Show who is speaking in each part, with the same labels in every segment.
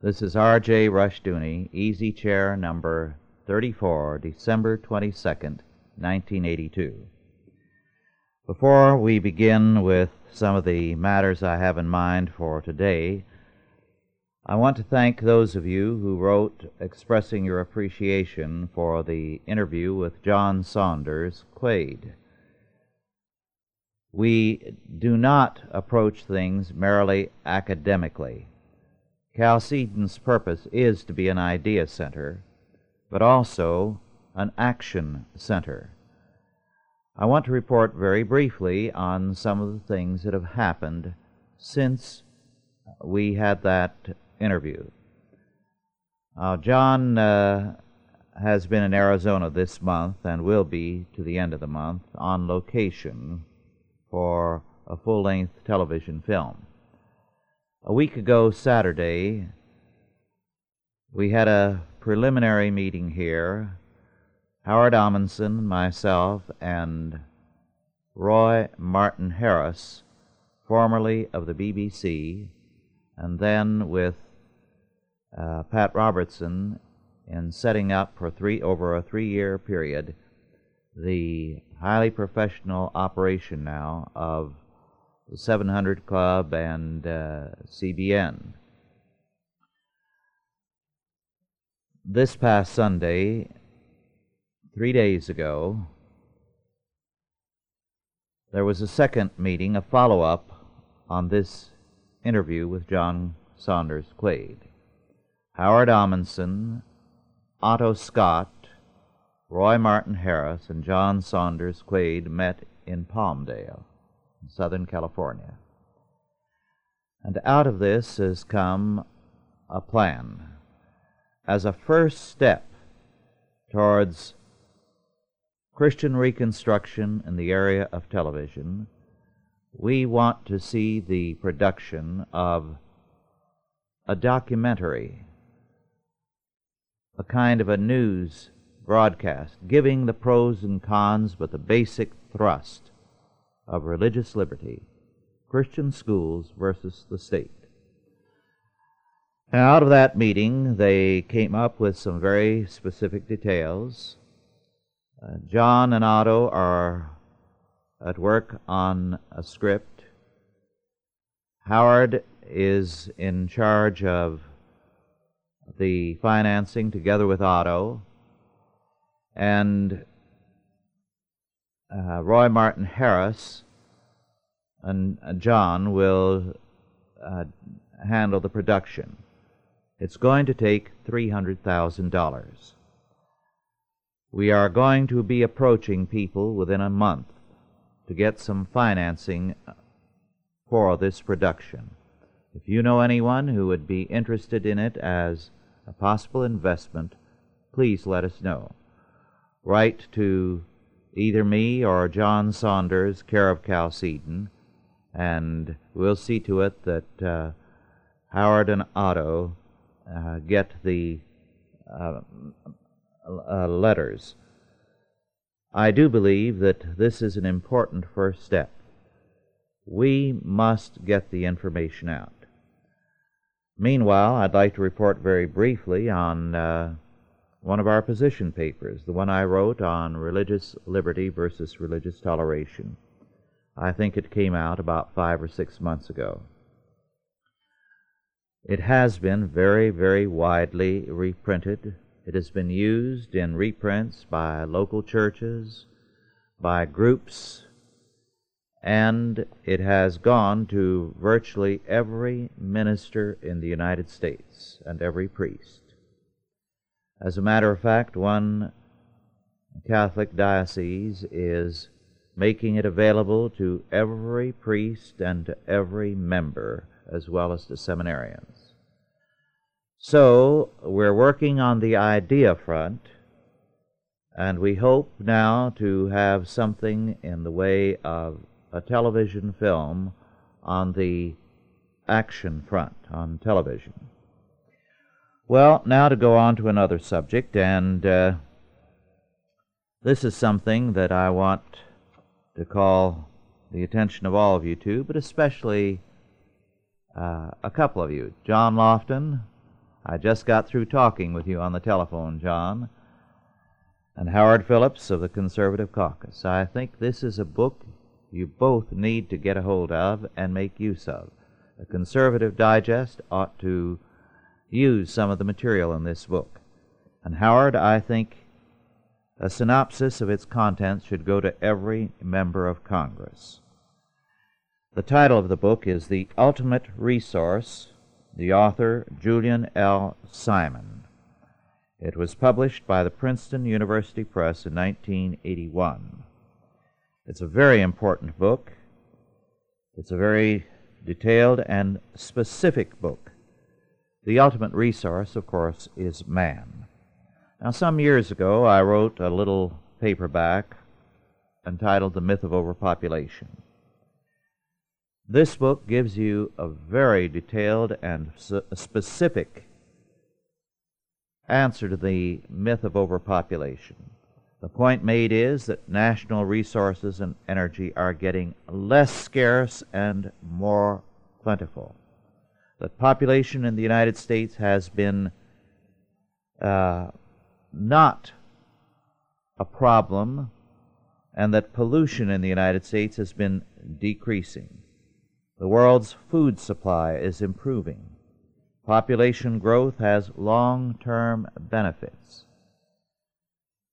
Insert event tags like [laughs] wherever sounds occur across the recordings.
Speaker 1: This is R.J. Rushdoony, Easy Chair number 34, December 22nd, 1982. Before we begin with some of the matters I have in mind for today, I want to thank those of you who wrote expressing your appreciation for the interview with John Saunders Quaid. We do not approach things merely academically. Chalcedon's purpose is to be an idea center, but also an action center. I want to report very briefly on some of the things that have happened since we had that interview. Uh, John uh, has been in Arizona this month and will be to the end of the month on location for a full length television film. A week ago, Saturday, we had a preliminary meeting here. Howard Amundsen, myself, and Roy Martin Harris, formerly of the BBC, and then with uh, Pat Robertson in setting up for three over a three-year period the highly professional operation now of the 700 Club and uh, CBN. This past Sunday, three days ago, there was a second meeting, a follow up on this interview with John Saunders Quaid. Howard Amundsen, Otto Scott, Roy Martin Harris, and John Saunders Quaid met in Palmdale. Southern California. And out of this has come a plan. As a first step towards Christian reconstruction in the area of television, we want to see the production of a documentary, a kind of a news broadcast, giving the pros and cons, but the basic thrust of religious liberty, Christian schools versus the state. And out of that meeting, they came up with some very specific details. Uh, John and Otto are at work on a script. Howard is in charge of the financing together with Otto. And uh, Roy Martin Harris and uh, John will uh, handle the production. It's going to take $300,000. We are going to be approaching people within a month to get some financing for this production. If you know anyone who would be interested in it as a possible investment, please let us know. Write to either me or John Saunders, care of Chalcedon, and we'll see to it that uh, Howard and Otto uh, get the uh, uh, letters. I do believe that this is an important first step. We must get the information out. Meanwhile, I'd like to report very briefly on uh, one of our position papers, the one I wrote on religious liberty versus religious toleration. I think it came out about five or six months ago. It has been very, very widely reprinted. It has been used in reprints by local churches, by groups, and it has gone to virtually every minister in the United States and every priest. As a matter of fact, one Catholic diocese is making it available to every priest and to every member, as well as to seminarians. So, we're working on the idea front, and we hope now to have something in the way of a television film on the action front on television. Well, now to go on to another subject, and uh, this is something that I want to call the attention of all of you to, but especially uh, a couple of you. John Lofton, I just got through talking with you on the telephone, John, and Howard Phillips of the Conservative Caucus. I think this is a book you both need to get a hold of and make use of. A Conservative Digest ought to use some of the material in this book. And Howard, I think a synopsis of its contents should go to every member of Congress. The title of the book is The Ultimate Resource, the author Julian L. Simon. It was published by the Princeton University Press in 1981. It's a very important book. It's a very detailed and specific book. The ultimate resource, of course, is man. Now, some years ago, I wrote a little paperback entitled The Myth of Overpopulation. This book gives you a very detailed and specific answer to the myth of overpopulation. The point made is that national resources and energy are getting less scarce and more plentiful. That population in the United States has been uh, not a problem, and that pollution in the United States has been decreasing. The world's food supply is improving. Population growth has long term benefits.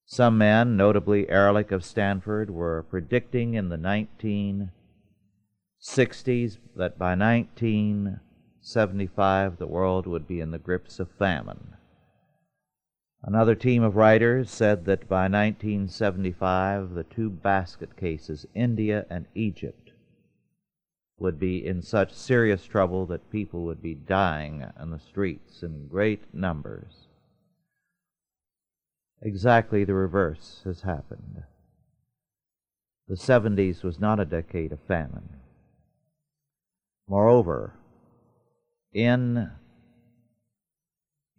Speaker 1: Some men, notably Ehrlich of Stanford, were predicting in the 1960s that by 1975 the world would be in the grips of famine. Another team of writers said that by 1975 the two basket cases, India and Egypt, would be in such serious trouble that people would be dying on the streets in great numbers. Exactly the reverse has happened. The 70s was not a decade of famine. Moreover, in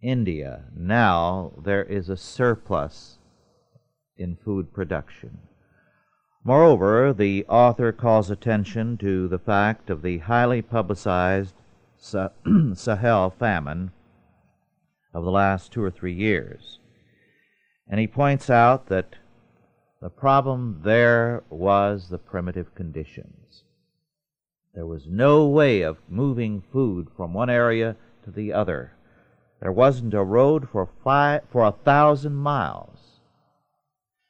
Speaker 1: India, now there is a surplus in food production. Moreover, the author calls attention to the fact of the highly publicized [clears throat] Sahel famine of the last two or three years. And he points out that the problem there was the primitive conditions. There was no way of moving food from one area to the other. There wasn't a road for five, for a thousand miles.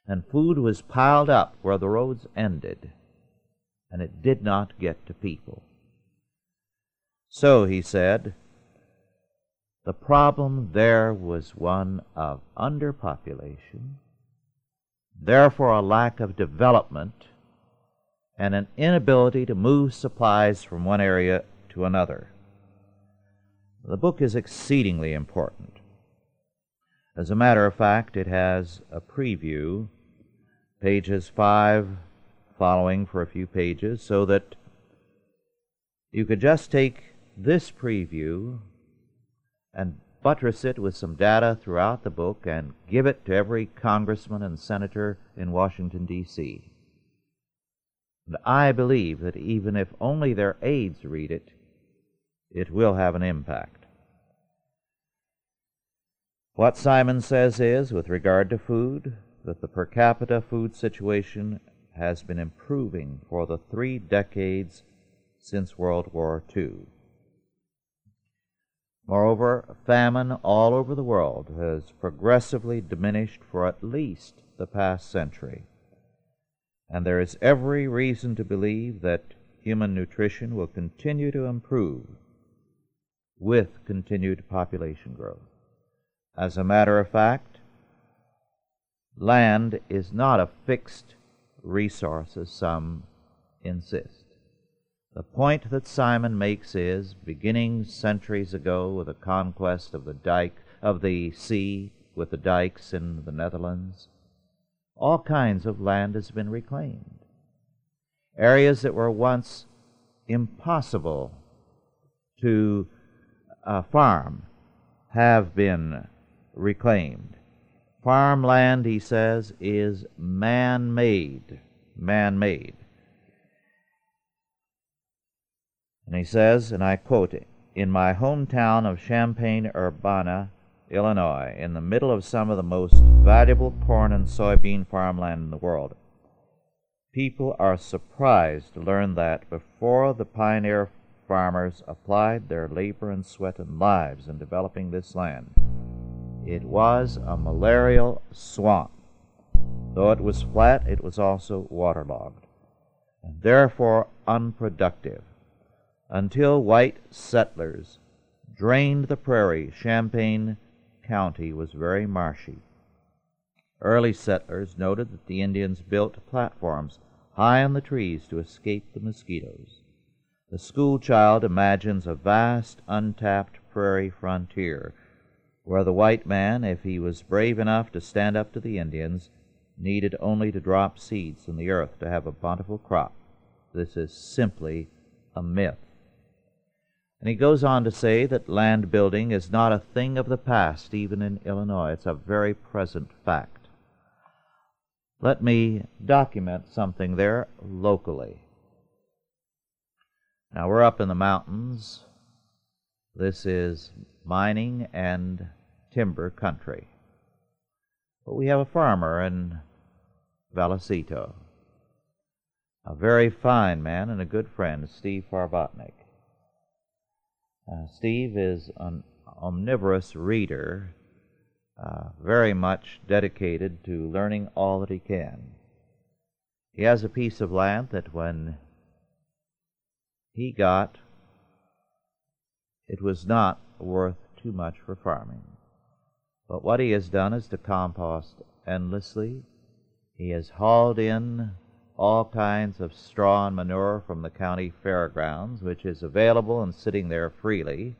Speaker 1: And food was piled up where the roads ended, and it did not get to people. So, he said, the problem there was one of underpopulation, therefore a lack of development, and an inability to move supplies from one area to another. The book is exceedingly important. As a matter of fact, it has a preview, pages 5 following for a few pages, so that you could just take this preview and buttress it with some data throughout the book and give it to every congressman and senator in Washington, D.C. And I believe that even if only their aides read it, it will have an impact. What Simon says is, with regard to food, that the per capita food situation has been improving for the three decades since World War II. Moreover, famine all over the world has progressively diminished for at least the past century, and there is every reason to believe that human nutrition will continue to improve with continued population growth. As a matter of fact, land is not a fixed resource as some insist. The point that Simon makes is, beginning centuries ago with the conquest of the dike of the sea with the dikes in the Netherlands, all kinds of land has been reclaimed. Areas that were once impossible to uh, farm have been reclaimed. Farmland, he says, is man made. Man made. And he says, and I quote, in my hometown of Champaign Urbana, Illinois, in the middle of some of the most valuable corn and soybean farmland in the world. People are surprised to learn that before the pioneer farmers applied their labor and sweat and lives in developing this land, it was a malarial swamp. Though it was flat, it was also waterlogged, and therefore unproductive. Until white settlers drained the prairie, Champaign County was very marshy. Early settlers noted that the Indians built platforms high on the trees to escape the mosquitoes. The school child imagines a vast, untapped prairie frontier where the white man, if he was brave enough to stand up to the Indians, needed only to drop seeds in the earth to have a bountiful crop. This is simply a myth. And he goes on to say that land building is not a thing of the past, even in Illinois. It's a very present fact. Let me document something there locally. Now we're up in the mountains. This is mining and timber country. But we have a farmer in Vallecito, a very fine man and a good friend, Steve Farbotnik. Uh, Steve is an omnivorous reader, uh, very much dedicated to learning all that he can. He has a piece of land that when he got, it was not worth too much for farming. But what he has done is to compost endlessly. He has hauled in all kinds of straw and manure from the county fairgrounds, which is available and sitting there freely.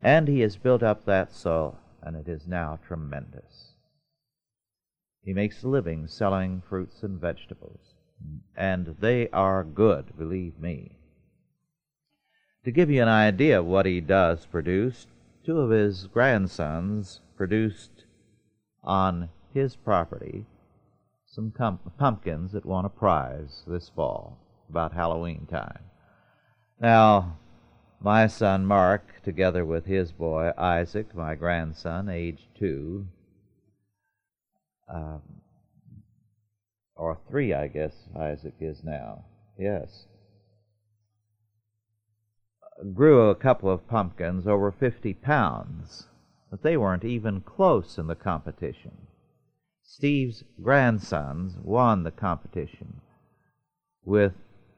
Speaker 1: And he has built up that soil, and it is now tremendous. He makes a living selling fruits and vegetables, and they are good, believe me. To give you an idea of what he does produce, two of his grandsons produced on his property some pumpkins that won a prize this fall, about Halloween time. Now, my son Mark, together with his boy Isaac, my grandson, age two, um, or three, I guess Isaac is now, yes, grew a couple of pumpkins over 50 pounds, but they weren't even close in the competition. Steve's grandsons won the competition with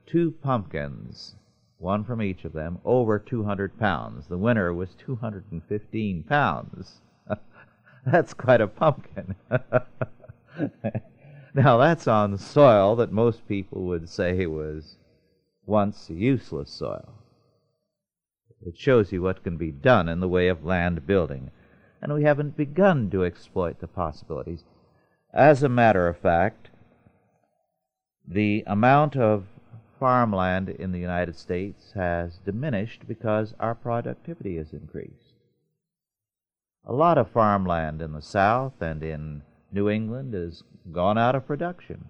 Speaker 1: two pumpkins, one from each of them, over 200 pounds. The winner was 215 pounds. [laughs] that's quite a pumpkin. [laughs] now, that's on soil that most people would say was once useless soil. It shows you what can be done in the way of land building. And we haven't begun to exploit the possibilities. As a matter of fact, the amount of farmland in the United States has diminished because our productivity has increased. A lot of farmland in the South and in New England has gone out of production.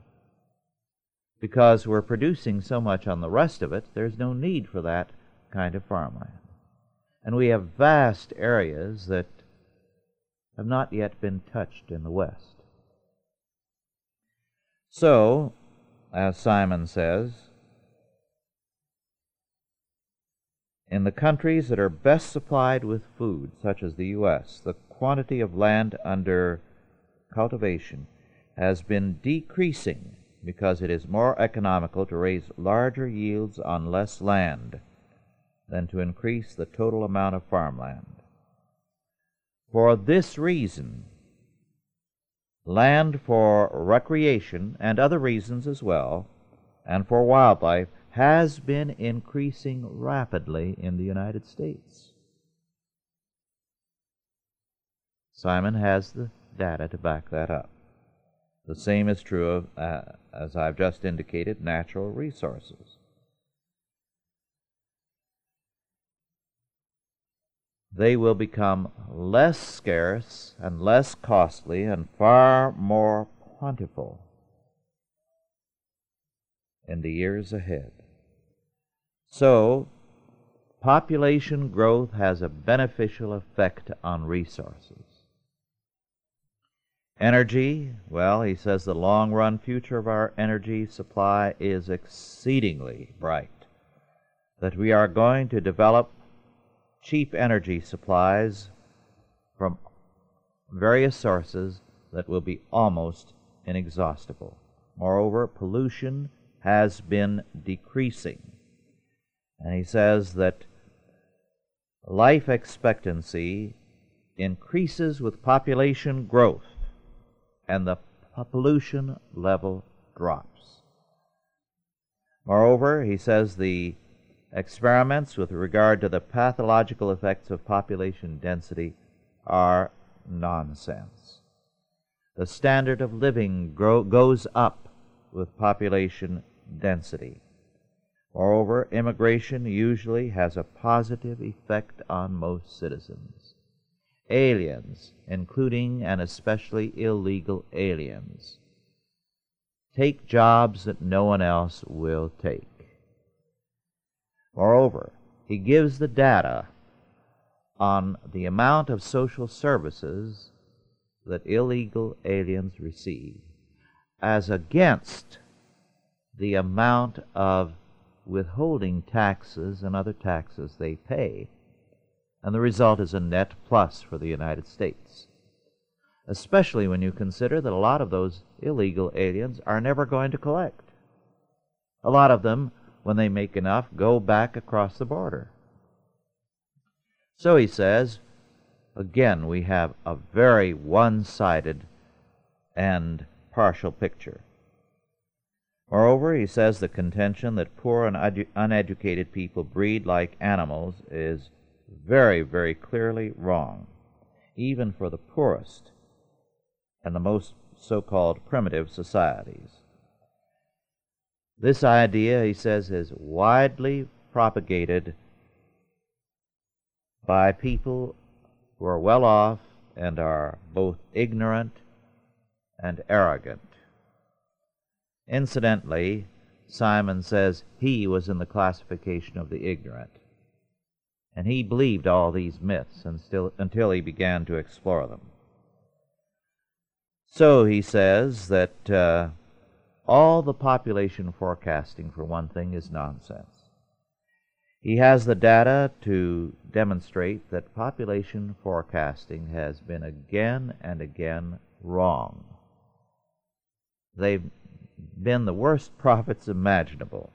Speaker 1: Because we're producing so much on the rest of it, there's no need for that kind of farmland. And we have vast areas that have not yet been touched in the West. So, as Simon says, in the countries that are best supplied with food, such as the U.S., the quantity of land under cultivation has been decreasing because it is more economical to raise larger yields on less land than to increase the total amount of farmland. For this reason, Land for recreation and other reasons as well, and for wildlife, has been increasing rapidly in the United States. Simon has the data to back that up. The same is true of, uh, as I've just indicated, natural resources. They will become less scarce and less costly and far more plentiful in the years ahead. So, population growth has a beneficial effect on resources. Energy, well, he says the long run future of our energy supply is exceedingly bright. That we are going to develop cheap energy supplies from various sources that will be almost inexhaustible. Moreover, pollution has been decreasing. And he says that life expectancy increases with population growth and the pollution level drops. Moreover, he says the experiments with regard to the pathological effects of population density are nonsense. The standard of living grow, goes up with population density. Moreover, immigration usually has a positive effect on most citizens. Aliens, including and especially illegal aliens, take jobs that no one else will take. Moreover, he gives the data on the amount of social services that illegal aliens receive as against the amount of withholding taxes and other taxes they pay. And the result is a net plus for the United States. Especially when you consider that a lot of those illegal aliens are never going to collect. A lot of them, when they make enough, go back across the border. So he says, again, we have a very one sided and partial picture. Moreover, he says the contention that poor and uneducated people breed like animals is very, very clearly wrong, even for the poorest and the most so called primitive societies. This idea, he says, is widely propagated by people who are well off and are both ignorant and arrogant. Incidentally, Simon says he was in the classification of the ignorant. And he believed all these myths until, until he began to explore them. So he says that uh, all the population forecasting, for one thing, is nonsense. He has the data to demonstrate that population forecasting has been again and again wrong. They've been the worst [laughs] prophets imaginable.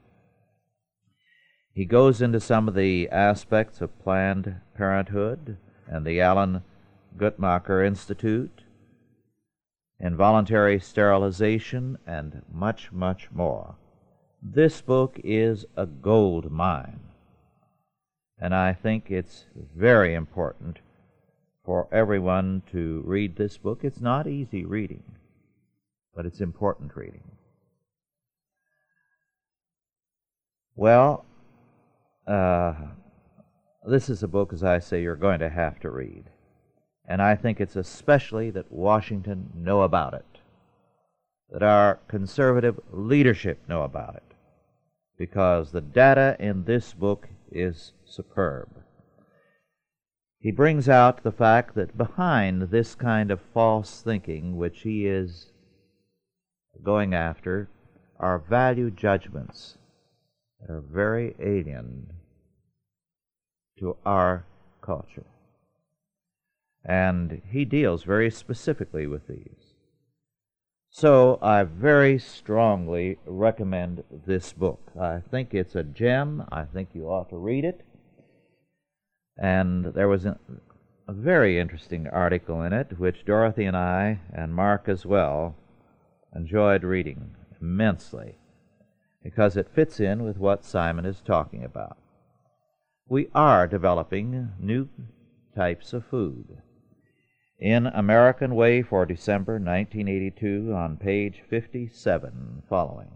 Speaker 1: He goes into some of the aspects of Planned Parenthood and the Alan Guttmacher Institute, involuntary sterilization, and much, much more. This book is a gold mine and I think it's very important for everyone to read this book. It's not easy reading, but it's important reading. Well, uh, this is a book, as I say, you're going to have to read. And I think it's especially that Washington know about it, that our conservative leadership know about it, because the data in this book is superb. He brings out the fact that behind this kind of false thinking, which he is going after, are value judgments that are very alien to our culture. And he deals very specifically with these. So I very strongly recommend this book. I think it's a gem. I think you ought to read it. And there was a, very interesting article in it, which Dorothy and I, and Mark as well, enjoyed reading immensely because it fits in with what Simon is talking about. We are developing new types of food. In American Way for December 1982, on page 57 following,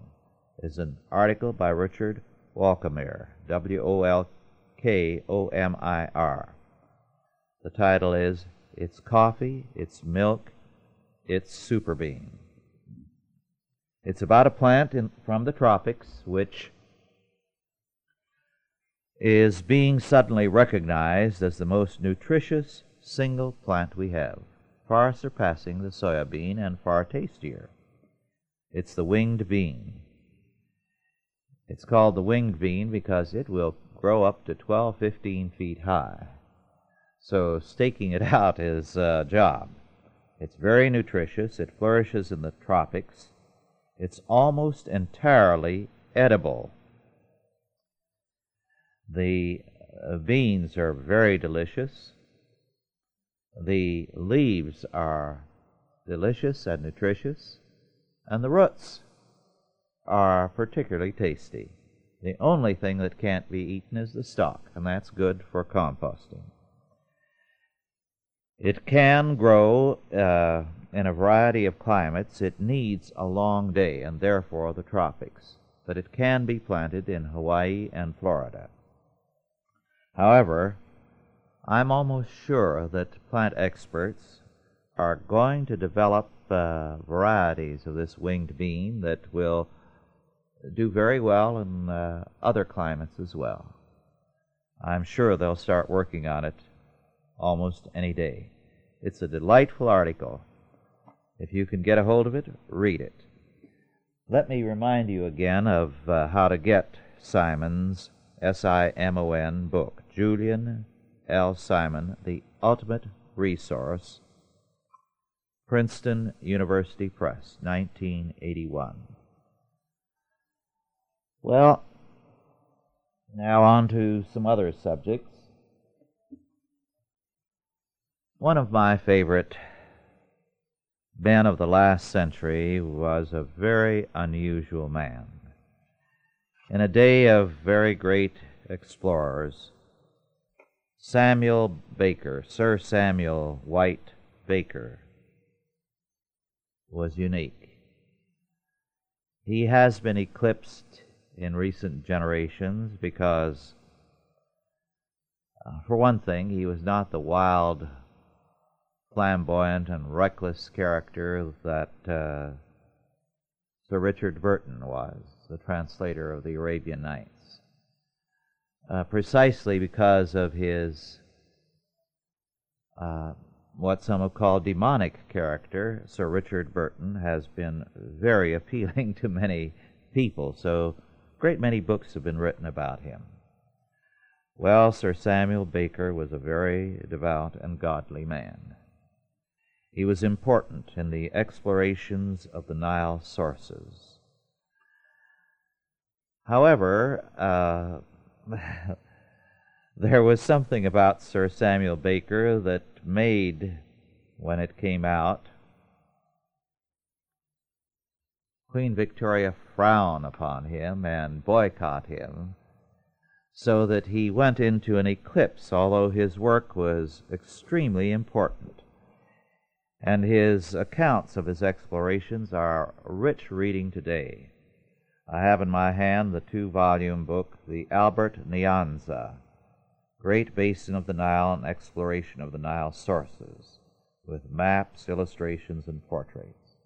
Speaker 1: is an article by Richard Wolkomir, W O L K O M I R. The title is It's Coffee, It's Milk, It's Super Bean. It's about a plant in, from the tropics which is being suddenly recognized as the most nutritious single plant we have, far surpassing the soya bean and far tastier. It's the winged bean. It's called the winged bean because it will grow up to 12, 15 feet high. So staking it [laughs] out is a job. It's very nutritious. It flourishes in the tropics. It's almost entirely edible. The uh, beans are very delicious. The leaves are delicious and nutritious. And the roots are particularly tasty. The only thing that can't be eaten is the stalk, and that's good for composting. It can grow uh, in a variety of climates. It needs a long day, and therefore the tropics, but it can be planted in Hawaii and Florida. However, I'm almost sure that plant experts are going to develop uh, varieties of this winged bean that will do very well in uh, other climates as well. I'm sure they'll start working on it almost any day. It's a delightful article. If you can get a hold of it, read it. Let me remind you again of uh, how to get Simon's S I M O N book, Julian L. Simon, The Ultimate Resource, Princeton University Press, 1981. Well, now on to some other subjects. One of my favorite men of the last century was a very unusual man. In a day of very great explorers, Samuel Baker, Sir Samuel White Baker, was unique. He has been eclipsed in recent generations because, uh, for one thing, he was not the wild flamboyant and reckless character that uh, Sir Richard Burton was, the translator of the Arabian Nights, uh, precisely because of his uh, what some have called demonic character. Sir Richard Burton has been very [laughs] appealing to many people, so great many books have been written about him. Well, Sir Samuel Baker was a very devout and godly man. He was important in the explorations of the Nile sources. However, uh, [laughs] there was something about Sir Samuel Baker that made, when it came out, Queen Victoria frown upon him and boycott him, so that he went into an eclipse, although his work was extremely important and his accounts of his explorations are rich reading today. I have in my hand the two volume book, The Albert Nyanza Great Basin of the Nile and Exploration of the Nile Sources, with maps, illustrations, and portraits.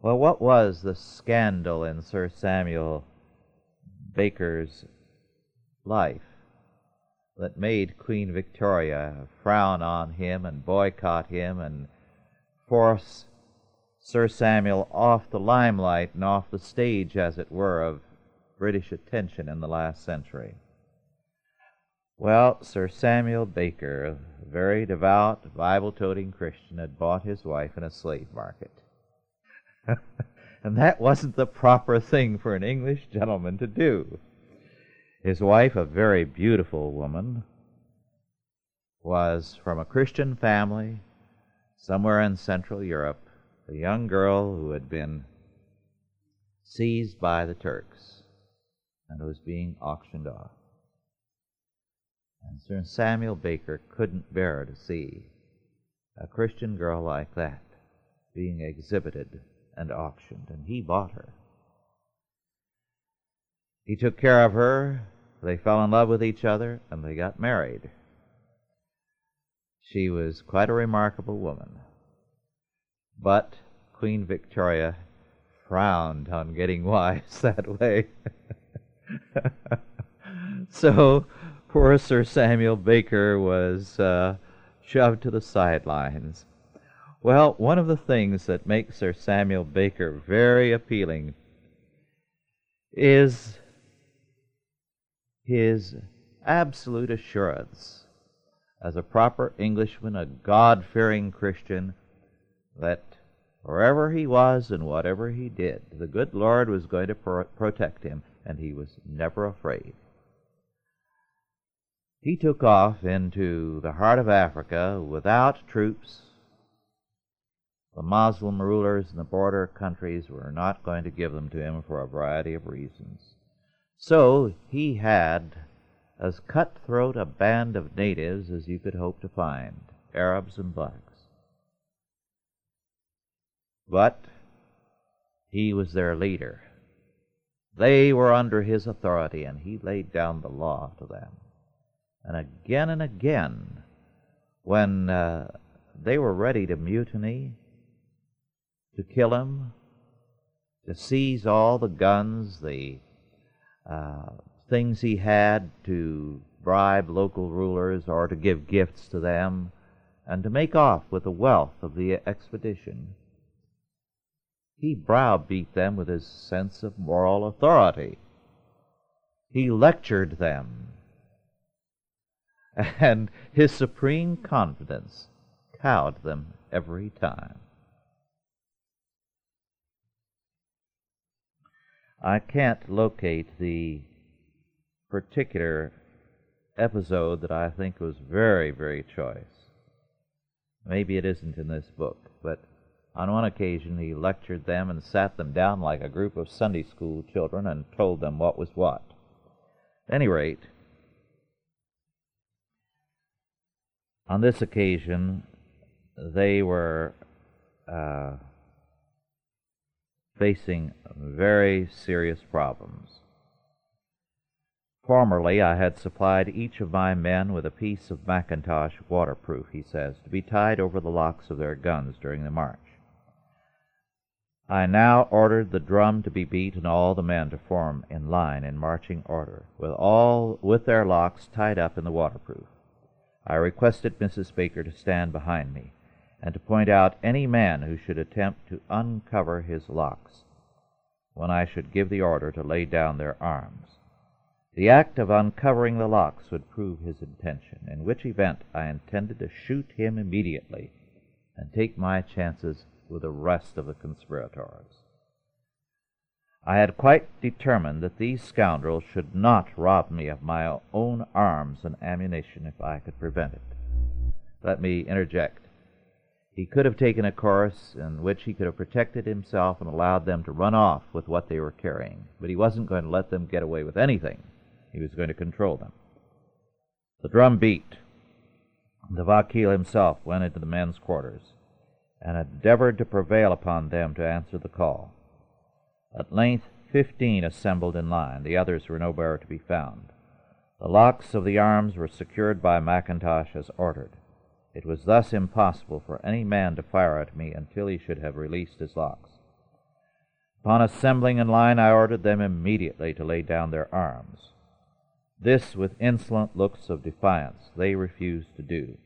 Speaker 1: Well, what was the scandal in Sir Samuel Baker's life? that made Queen Victoria frown on him and boycott him and force Sir Samuel off the limelight and off the stage, as it were, of British attention in the last century. Well, Sir Samuel Baker, a very devout, Bible toting Christian, had bought his wife in a slave market. [laughs] and that wasn't the proper thing for an English gentleman to do. His wife, a very beautiful woman, was from a Christian family somewhere in Central Europe, a young girl who had been seized by the Turks and was being auctioned off. And Sir Samuel Baker couldn't bear to see a Christian girl like that being exhibited and auctioned, and he bought her. He took care of her. They fell in love with each other and they got married. She was quite a remarkable woman. But Queen Victoria frowned on getting wives [laughs] that way. [laughs] so poor Sir Samuel Baker was uh, shoved to the sidelines. Well, one of the things that makes Sir Samuel Baker very appealing is his absolute assurance as a proper Englishman, a God fearing Christian, that wherever he was and whatever he did, the good Lord was going to pro- protect him, and he was never afraid. He took off into the heart of Africa without troops. The Moslem rulers in the border countries were not going to give them to him for a variety of reasons. So he had as cutthroat a band of natives as you could hope to find Arabs and blacks. But he was their leader. They were under his authority, and he laid down the law to them. And again and again, when uh, they were ready to mutiny, to kill him, to seize all the guns, the uh, things he had, to bribe local rulers or to give gifts to them, and to make off with the wealth of the expedition, he browbeat them with his sense of moral authority. He lectured them and his supreme confidence cowed them every time. I can't locate the particular episode that I think was very, very choice. Maybe it isn't in this book, but on one occasion he lectured them and sat them down like a group of Sunday school children and told them what was what. At any rate, on this occasion, they were uh, facing very serious problems. Formerly, I had supplied each of my men with a piece of mackintosh waterproof, he says, to be tied over the locks of their guns during the march. I now ordered the drum to be beat and all the men to form in line in marching order, with all with their locks tied up in the waterproof. I requested Mrs. Baker to stand behind me and to point out any man who should attempt to uncover his locks when I should give the order to lay down their arms. The act of uncovering the locks would prove his intention, in which event I intended to shoot him immediately and take my chances with the rest of the conspirators. I had quite determined that these scoundrels should not rob me of my own arms and ammunition if I could prevent it. Let me interject. He could have taken a course in which he could have protected himself and allowed them to run off with what they were carrying, but he wasn't going to let them get away with anything. He was going to control them. The drum beat. The Vakil himself went into the men's quarters and endeavored to prevail upon them to answer the call. At length fifteen assembled in line. The others were nowhere to be found. The locks of the arms were secured by Mackintosh as ordered. It was thus impossible for any man to fire at me until he should have released his locks. Upon assembling in line, I ordered them immediately to lay down their arms. This, with insolent looks of defiance, they refused to do.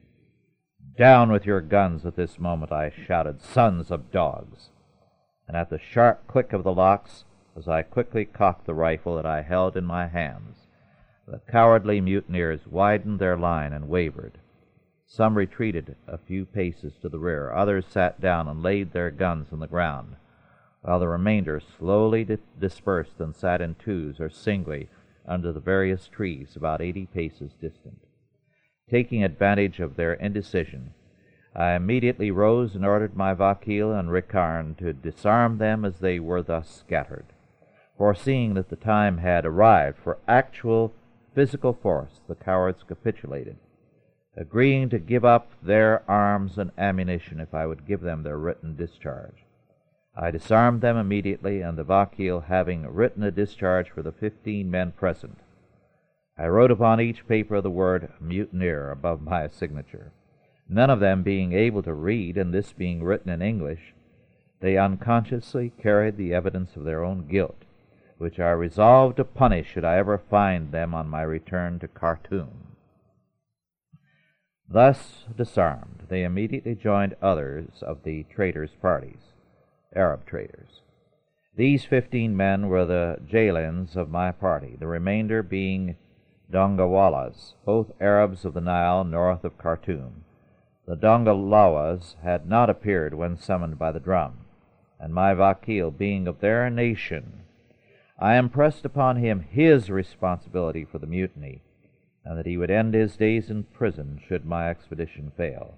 Speaker 1: Down with your guns at this moment, I shouted, sons of dogs and at the sharp click of the locks, as I quickly cocked the rifle that I held in my hands, the cowardly mutineers widened their line and wavered. Some retreated a few paces to the rear, others sat down and laid their guns on the ground, while the remainder slowly di- dispersed and sat in twos or singly under the various trees about eighty paces distant. Taking advantage of their indecision, I immediately rose and ordered my Vakil and Richarn to disarm them as they were thus scattered. Foreseeing that the time had arrived for actual physical force, the cowards capitulated, agreeing to give up their arms and ammunition if I would give them their written discharge. I disarmed them immediately, and the Vakil having written a discharge for the fifteen men present, I wrote upon each paper the word mutineer above my signature. None of them being able to read, and this being written in English, they unconsciously carried the evidence of their own guilt which I resolved to punish should I ever find them on my return to Khartoum. Thus disarmed, they immediately joined others of the traders' parties, Arab traders. These fifteen men were the Jailins of my party, the remainder being Dongawalas, both Arabs of the Nile north of Khartoum. The Dongolawas had not appeared when summoned by the drum, and my vakil being of their nation, I impressed upon him his responsibility for the mutiny, and that he would end his days in prison should my expedition fail.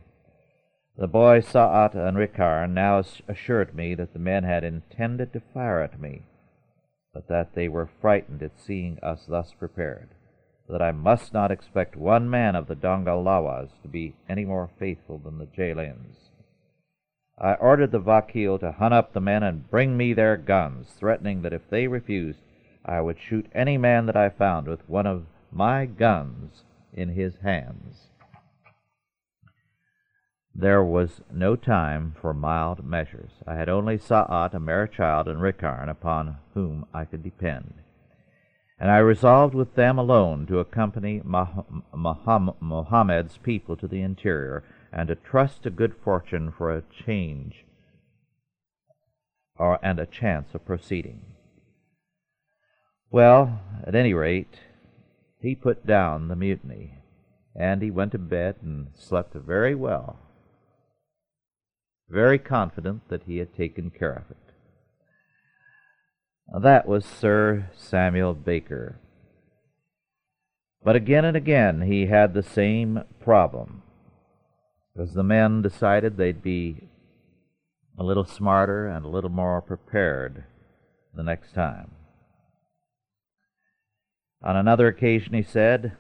Speaker 1: The boy Sa'at and Richarn now assured me that the men had intended to fire at me, but that they were frightened at seeing us thus prepared, that I must not expect one man of the Dongolawas to be any more faithful than the Jailins. I ordered the Vakil to hunt up the men and bring me their guns, threatening that if they refused, I would shoot any man that I found with one of my guns in his hands. There was no time for mild measures. I had only Sa'at, a mere child, and Richarn, upon whom I could depend. And I resolved with them alone to accompany Mohammed's people to the interior, and to trust to good fortune for a change or, and a chance of proceeding. Well, at any rate, he put down the mutiny, and he went to bed and slept very well very confident that he had taken care of it. Now, that was Sir Samuel Baker. But again and again he had the same problem, because the men decided they'd be a little smarter and a little more prepared the next time. On another occasion he said,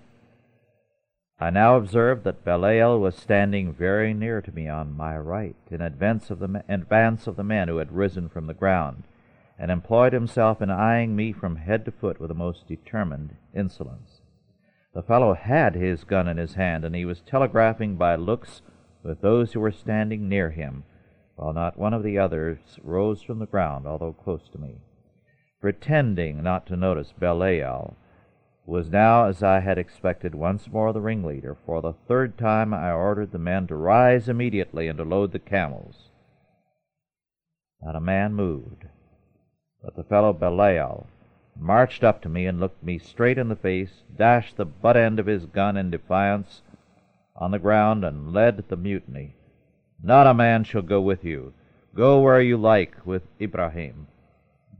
Speaker 1: I now observed that Belial was standing very near to me on my right, in advance of the, advance of the men who had risen from the ground, and employed himself in eyeing me from head to foot with the most determined insolence. The fellow had his gun in his hand, and he was telegraphing by looks with those who were standing near him, while not one of the others rose from the ground, although close to me. Pretending not to notice Belial, was now, as I had expected, once more the ringleader. For the third time I ordered the men to rise immediately and to load the camels. Not a man moved, but the fellow Belial marched up to me and looked me straight in the face, dashed the butt end of his gun in defiance on the ground, and led the mutiny. Not a man shall go with you. Go where you like with Ibrahim,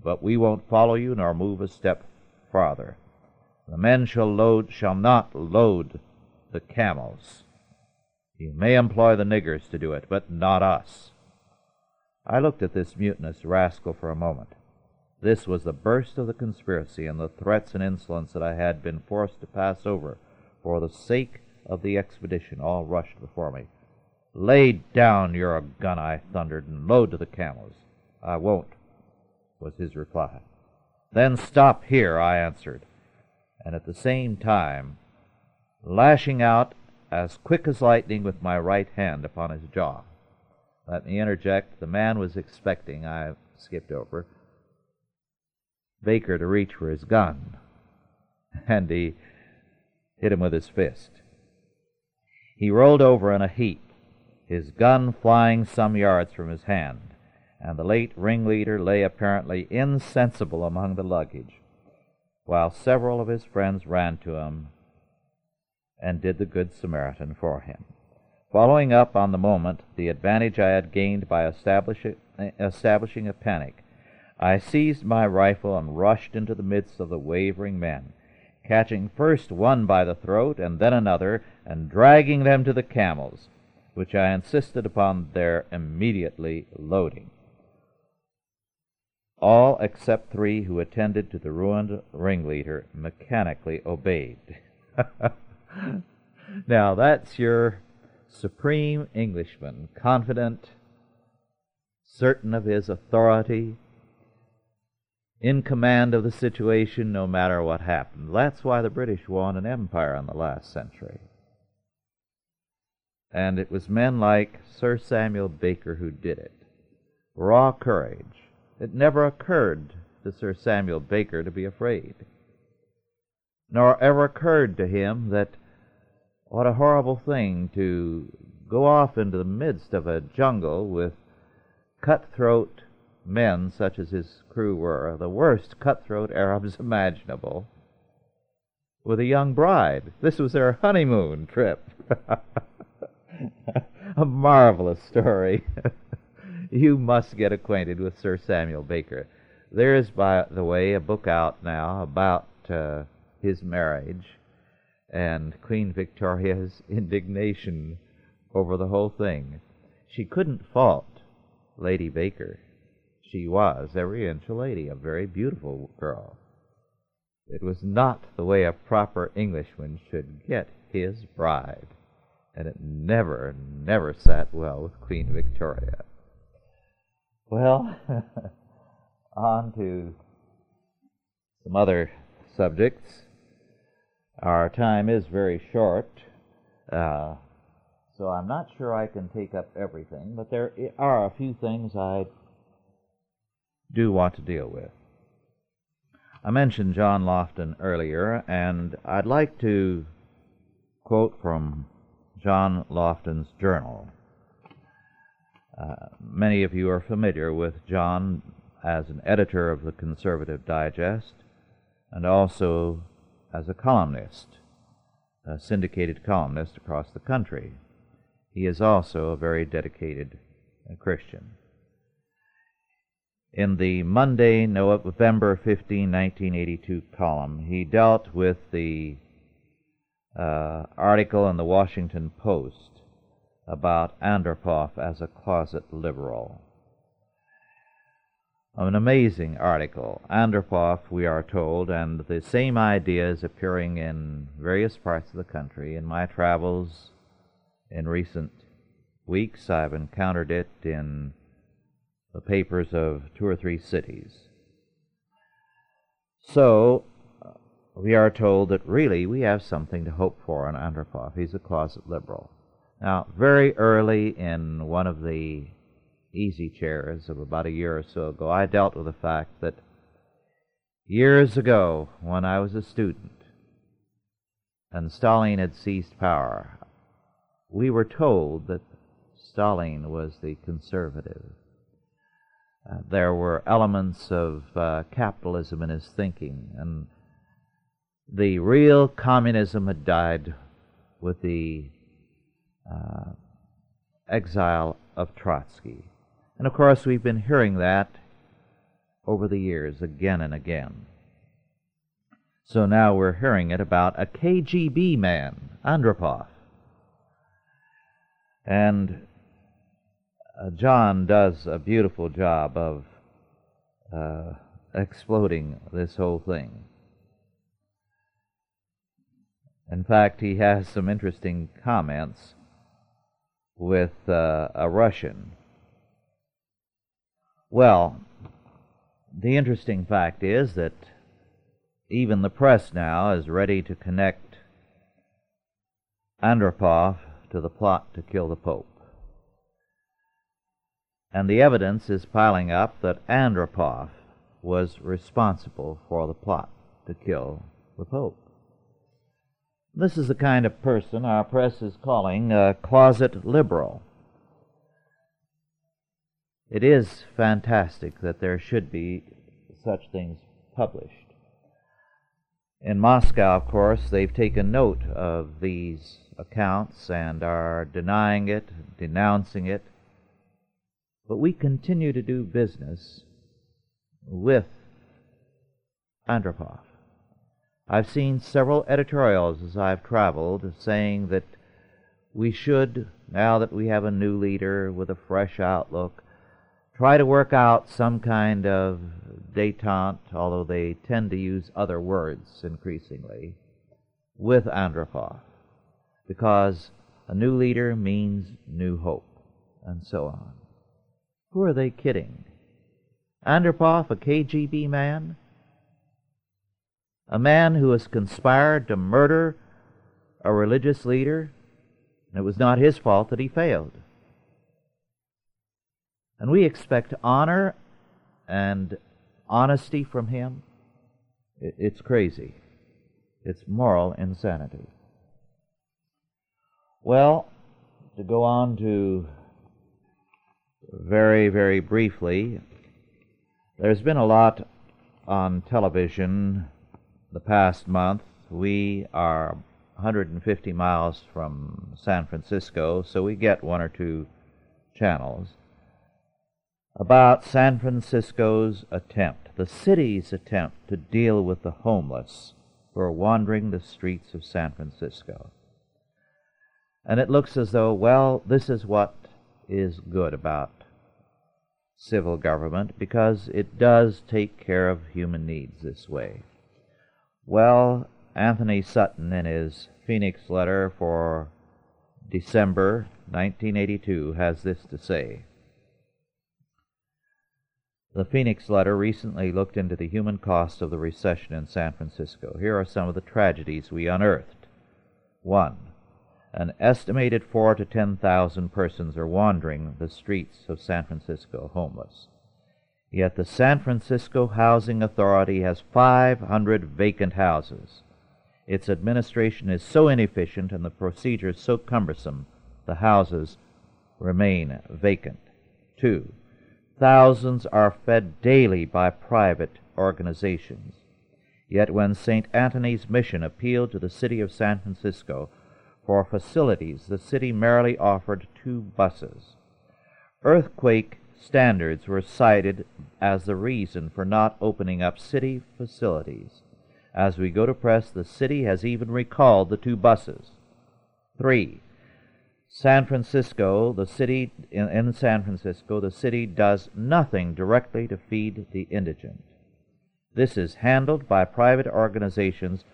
Speaker 1: but we won't follow you nor move a step farther. The men shall load shall not load the camels. You may employ the niggers to do it, but not us. I looked at this mutinous rascal for a moment. This was the burst of the conspiracy, and the threats and insolence that I had been forced to pass over for the sake of the expedition all rushed before me. Lay down your gun, I thundered, and load to the camels. I won't, was his reply. Then stop here, I answered and at the same time lashing out as quick as lightning with my right hand upon his jaw. Let me interject, the man was expecting, I skipped over, Baker to reach for his gun, and he hit him with his fist. He rolled over in a heap, his gun flying some yards from his hand, and the late ringleader lay apparently insensible among the luggage while several of his friends ran to him and did the Good Samaritan for him. Following up on the moment the advantage I had gained by establishing a panic, I seized my rifle and rushed into the midst of the wavering men, catching first one by the throat and then another, and dragging them to the camels, which I insisted upon their immediately loading. All except three who attended to the ruined ringleader mechanically obeyed. [laughs] now that's your supreme Englishman, confident, certain of his authority, in command of the situation no matter what happened. That's why the British won an empire in the last century. And it was men like Sir Samuel Baker who did it. Raw courage, it never occurred to Sir Samuel Baker to be afraid. Nor ever occurred to him that what a horrible thing to go off into the midst of a jungle with cutthroat men such as his crew were, the worst cutthroat Arabs [laughs] imaginable, with a young bride. This was their honeymoon trip. [laughs] a marvelous story. [laughs] you must get acquainted with Sir Samuel Baker. There is, by the way, a book out now about uh, his marriage and Queen Victoria's indignation over the whole thing. She couldn't fault Lady Baker. She was every inch a lady, a very beautiful girl. It was not the way a proper Englishman should get his bride, and it never, never sat well with Queen Victoria. Well, [laughs] on to some other subjects. Our time is very short, uh, so I'm not sure I can take up everything, but there are a few things I do want to deal with. I mentioned John Lofton earlier, and I'd like to quote from John Lofton's journal. Uh, many of you are familiar with John as an editor of the Conservative Digest and also as a columnist, a syndicated columnist across the country. He is also a very dedicated uh, Christian. In the Monday, November 15, 1982 column, he dealt with the uh, article in the Washington Post about Andropov as a closet liberal. An amazing article. Andropov, we are told, and the same idea is appearing in various parts of the country. In my travels in recent weeks, I've encountered it in the papers of two or three cities. So, uh, we are told that really we have something to hope for in Andropov. He's a closet liberal. Now, very early in one of the easy chairs of about a year or so ago, I dealt with the fact that years ago, when I was a student and Stalin had seized power, we were told that Stalin was the conservative. Uh, there were elements of uh, capitalism in his thinking, and the real communism had died with the uh, exile of Trotsky. And of course, we've been hearing that over the years again and again. So now we're hearing it about a KGB man, Andropov. And uh, John does a beautiful job of uh, exploding this whole thing. In fact, he has some interesting comments with uh, a Russian. Well, the interesting fact is that even the press now is ready to connect Andropov to the plot to kill the Pope. And the evidence is piling up that Andropov was responsible for the plot to kill the Pope. This is the kind of person our press is calling a closet liberal. It is fantastic that there should be such things published. In Moscow, of course, they've taken note of these accounts and are denying it, denouncing it. But we continue to do business with Andropov. I've seen several editorials as I've traveled saying that we should, now that we have a new leader with a fresh outlook, try to work out some kind of detente, although they tend to use other words increasingly, with Andropov, because a new leader means new hope, and so on. Who are they kidding? Andropov, a KGB man? a man who has conspired to murder a religious leader, and it was not his fault that he failed. And we expect honor and honesty from him, it's crazy. It's moral insanity. Well, to go on to very, very briefly, there's been a lot on television the past month. We are 150 miles from San Francisco, so we get one or two channels about San Francisco's attempt, the city's attempt to deal with the homeless who are wandering the streets of San Francisco. And it looks as though, well, this is what is good about civil government because it does take care of human needs this way. Well, Anthony Sutton, in his Phoenix letter for December 1982, has this to say. The Phoenix letter recently looked into the human cost of the recession in San Francisco. Here are some of the tragedies we unearthed. 1. An estimated 4 to 10,000 persons are wandering the streets of San Francisco homeless. Yet the San Francisco Housing Authority has 500 vacant houses. Its administration is so inefficient and the procedures so cumbersome, the houses remain vacant. Two, thousands are fed daily by private organizations. Yet when St. Anthony's Mission appealed to the city of San Francisco for facilities, the city merely offered two buses. Earthquake standards were cited as the reason for not opening up city facilities. As we go to press, the city has even recalled the two buses. 3. San Francisco, the city in, in, San Francisco, the city does nothing directly to feed the indigent. This is handled by private organizations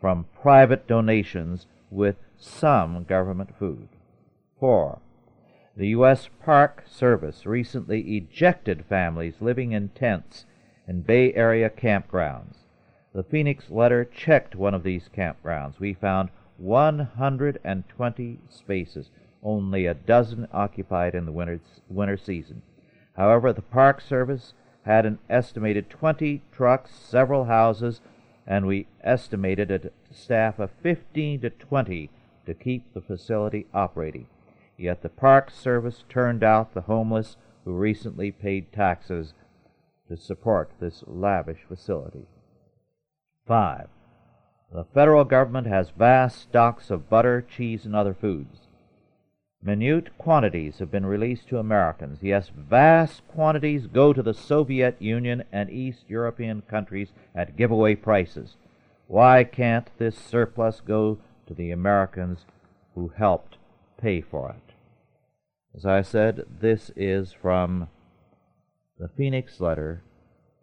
Speaker 1: from private donations with some government food. 4. The U.S. Park Service recently ejected families living in tents in Bay Area campgrounds. The Phoenix letter checked one of these campgrounds. We found 120 spaces only a dozen occupied in the winter, winter season. However, the Park Service had an estimated 20 trucks, several houses, and we estimated a staff of 15 to 20 to keep the facility operating. Yet the Park Service turned out the homeless who recently paid taxes to support this lavish facility. 5. The federal government has vast stocks of butter, cheese, and other foods. Minute quantities have been released to Americans. Yes, vast quantities go to the Soviet Union and East European countries at giveaway prices. Why can't this surplus go to the Americans who helped pay for it? As I said, this is from the Phoenix Letter,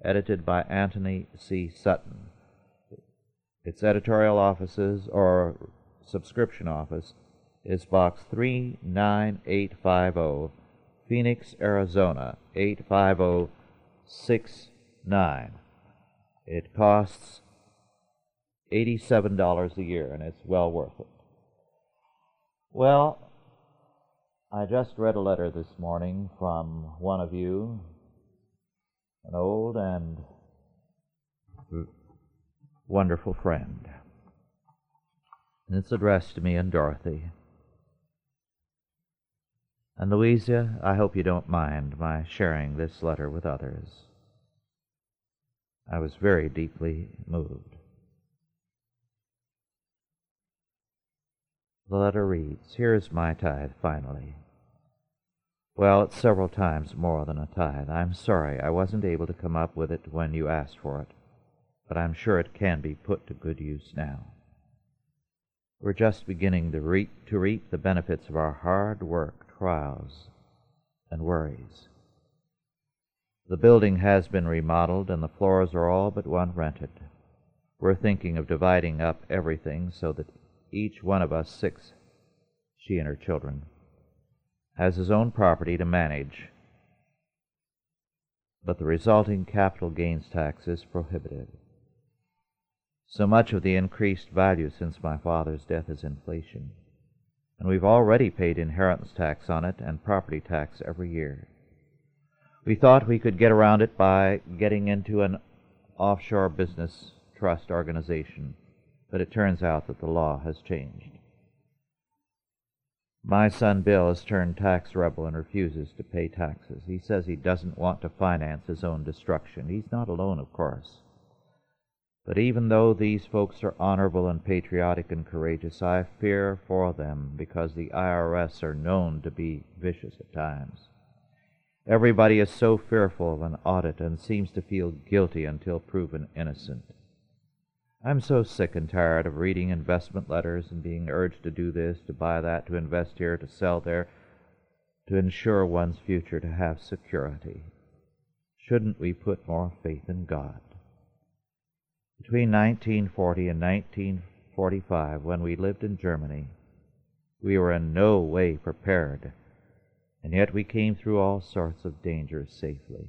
Speaker 1: edited by Anthony C. Sutton. Its editorial offices or subscription office is Box 39850, Phoenix, Arizona 85069. It costs $87 a year, and it's well worth it. Well, I just read a letter this morning from one of you, an old and wonderful friend. And it's addressed to me and Dorothy. And Louisa, I hope you don't mind my sharing this letter with others. I was very deeply moved. The letter reads Here is my tithe, finally. Well, it's several times more than a tithe. I'm sorry I wasn't able to come up with it when you asked for it, but I'm sure it can be put to good use now. We're just beginning to reap, to reap the benefits of our hard work trials and worries. The building has been remodeled and the floors are all but one rented. We're thinking of dividing up everything so that each one of us, six, she and her children, has his own property to manage. But the resulting capital gains tax is prohibitive. So much of the increased value since my father's death is inflation and we've already paid inheritance tax on it and property tax every year. We thought we could get around it by getting into an offshore business trust organization, but it turns out that the law has changed. My son Bill has turned tax rebel and refuses to pay taxes. He says he doesn't want to finance his own destruction. He's not alone, of course. But even though these folks are honorable and patriotic and courageous, I fear for them because the IRS are known to be vicious at times. Everybody is so fearful of an audit and seems to feel guilty until proven innocent. I'm so sick and tired of reading investment letters and being urged to do this, to buy that, to invest here, to sell there, to ensure one's future, to have security. Shouldn't we put more faith in God? Between 1940 and 1945, when we lived in Germany, we were in no way prepared, and yet we came through all sorts of dangers safely.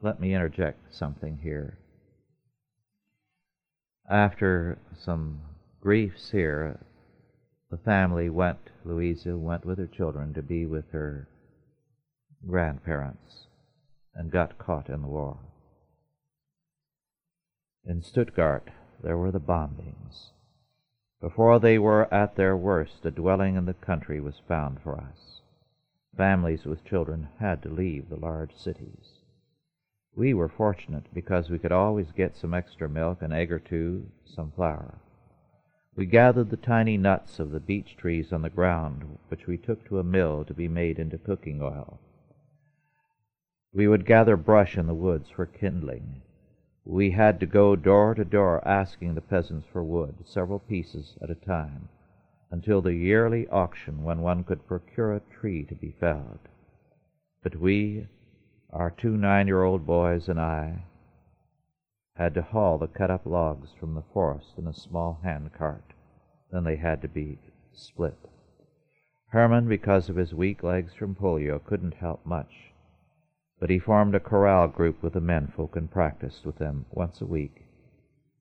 Speaker 1: Let me interject something here. After some griefs here, the family went, Louisa went with her children to be with her grandparents and got caught in the war. In Stuttgart, there were the bombings. Before they were at their worst, a dwelling in the country was found for us. Families with children had to leave the large cities. We were fortunate because we could always get some extra milk, an egg or two, some flour. We gathered the tiny nuts of the beech trees on the ground, which we took to a mill to be made into cooking oil. We would gather brush in the woods for kindling. We had to go door to door asking the peasants for wood, several pieces at a time, until the yearly auction when one could procure a tree to be felled. But we, our two nine year old boys, and I, had to haul the cut up logs from the forest in a small hand cart. Then they had to be split. Herman, because of his weak legs from polio, couldn't help much but he formed a chorale group with the menfolk and practiced with them once a week,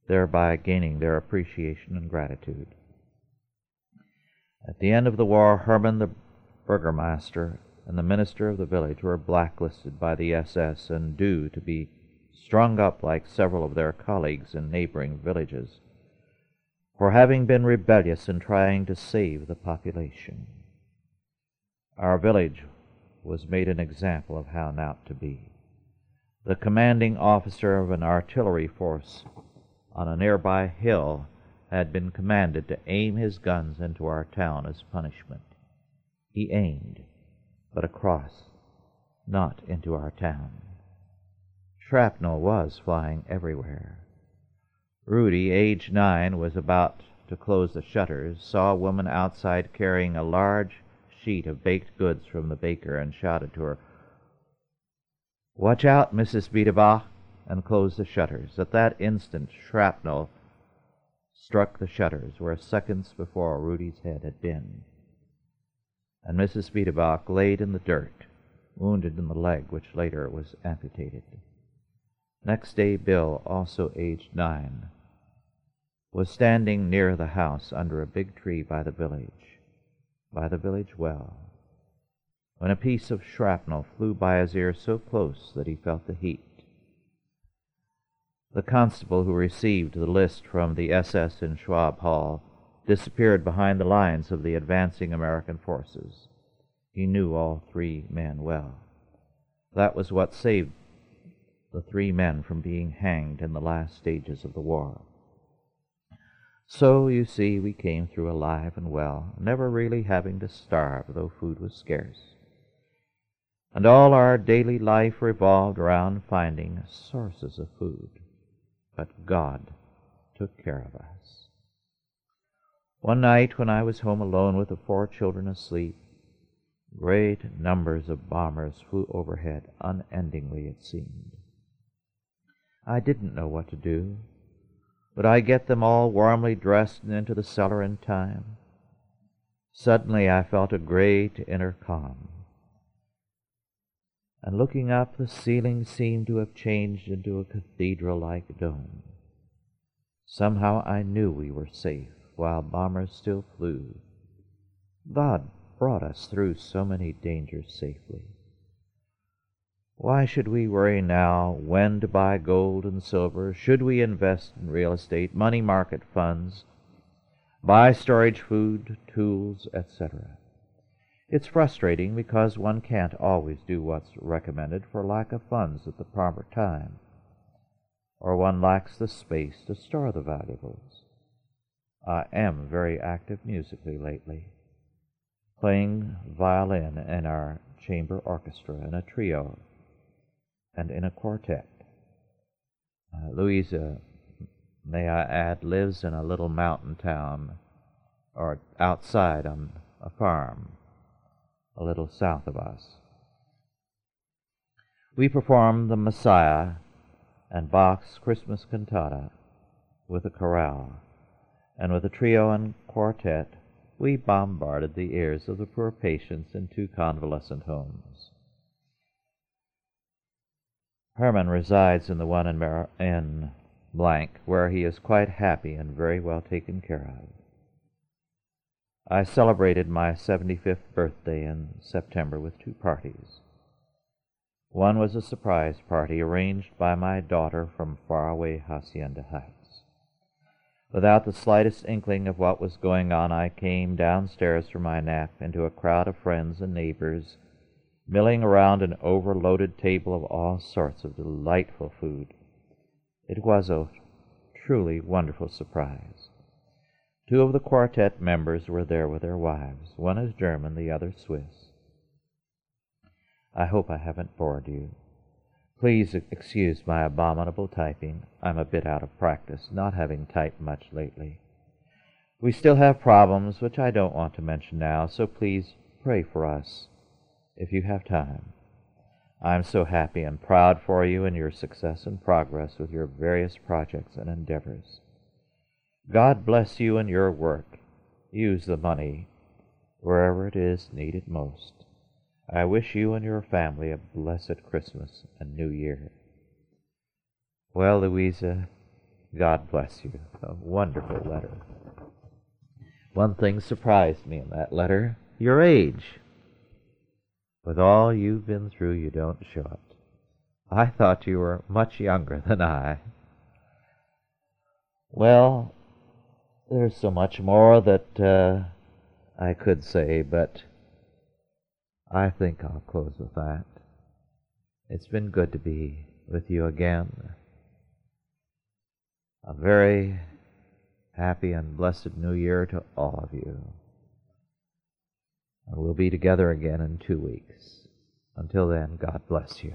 Speaker 1: thereby gaining their appreciation and gratitude. At the end of the war, Herman the burgomaster and the minister of the village were blacklisted by the SS and due to be strung up like several of their colleagues in neighboring villages for having been rebellious in trying to save the population. Our village was made an example of how not to be. The commanding officer of an artillery force on a nearby hill had been commanded to aim his guns into our town as punishment. He aimed, but across, not into our town. Shrapnel was flying everywhere. Rudy, age nine, was about to close the shutters, saw a woman outside carrying a large sheet of baked goods from the baker and shouted to her, Watch out, Mrs. Biederbach, and closed the shutters. At that instant, shrapnel struck the shutters where seconds before Rudy's head had been. And Mrs. Biederbach laid in the dirt, wounded in the leg, which later was amputated. Next day, Bill, also aged nine, was standing near the house under a big tree by the village by the village well, when a piece of shrapnel flew by his ear so close that he felt the heat. The constable who received the list from the SS in Schwab Hall disappeared behind the lines of the advancing American forces. He knew all three men well. That was what saved the three men from being hanged in the last stages of the war. So, you see, we came through alive and well, never really having to starve, though food was scarce. And all our daily life revolved around finding sources of food. But God took care of us. One night when I was home alone with the four children asleep, great numbers of bombers flew overhead, unendingly it seemed. I didn't know what to do. Would I get them all warmly dressed and into the cellar in time? Suddenly I felt a great inner calm. And looking up, the ceiling seemed to have changed into a cathedral like dome. Somehow I knew we were safe while bombers still flew. God brought us through so many dangers safely. Why should we worry now when to buy gold and silver? Should we invest in real estate, money market funds, buy storage food, tools, etc.? It's frustrating because one can't always do what's recommended for lack of funds at the proper time, or one lacks the space to store the valuables. I am very active musically lately, playing violin in our chamber orchestra in a trio and in a quartet. Uh, Louisa, may I add, lives in a little mountain town or outside on a farm a little south of us. We performed the Messiah and Bach's Christmas cantata with a chorale, and with a trio and quartet we bombarded the ears of the poor patients in two convalescent homes. Herman resides in the one in, Mar- in blank, where he is quite happy and very well taken care of. I celebrated my 75th birthday in September with two parties. One was a surprise party arranged by my daughter from faraway Hacienda Heights. Without the slightest inkling of what was going on, I came downstairs from my nap into a crowd of friends and neighbors milling around an overloaded table of all sorts of delightful food. It was a truly wonderful surprise. Two of the quartet members were there with their wives. One is German, the other Swiss. I hope I haven't bored you. Please excuse my abominable typing. I'm a bit out of practice, not having typed much lately. We still have problems which I don't want to mention now, so please pray for us if you have time. I'm so happy and proud for you and your success and progress with your various projects and endeavors. God bless you and your work. Use the money wherever it is needed most. I wish you and your family a blessed Christmas and New Year. Well, Louisa, God bless you. A wonderful letter. One thing surprised me in that letter your age. With all you've been through, you don't show it. I thought you were much younger than I. Well, there's so much more that uh, I could say, but I think I'll close with that. It's been good to be with you again. A very happy and blessed New Year to all of you. And we'll be together again in two weeks. Until then, God bless you.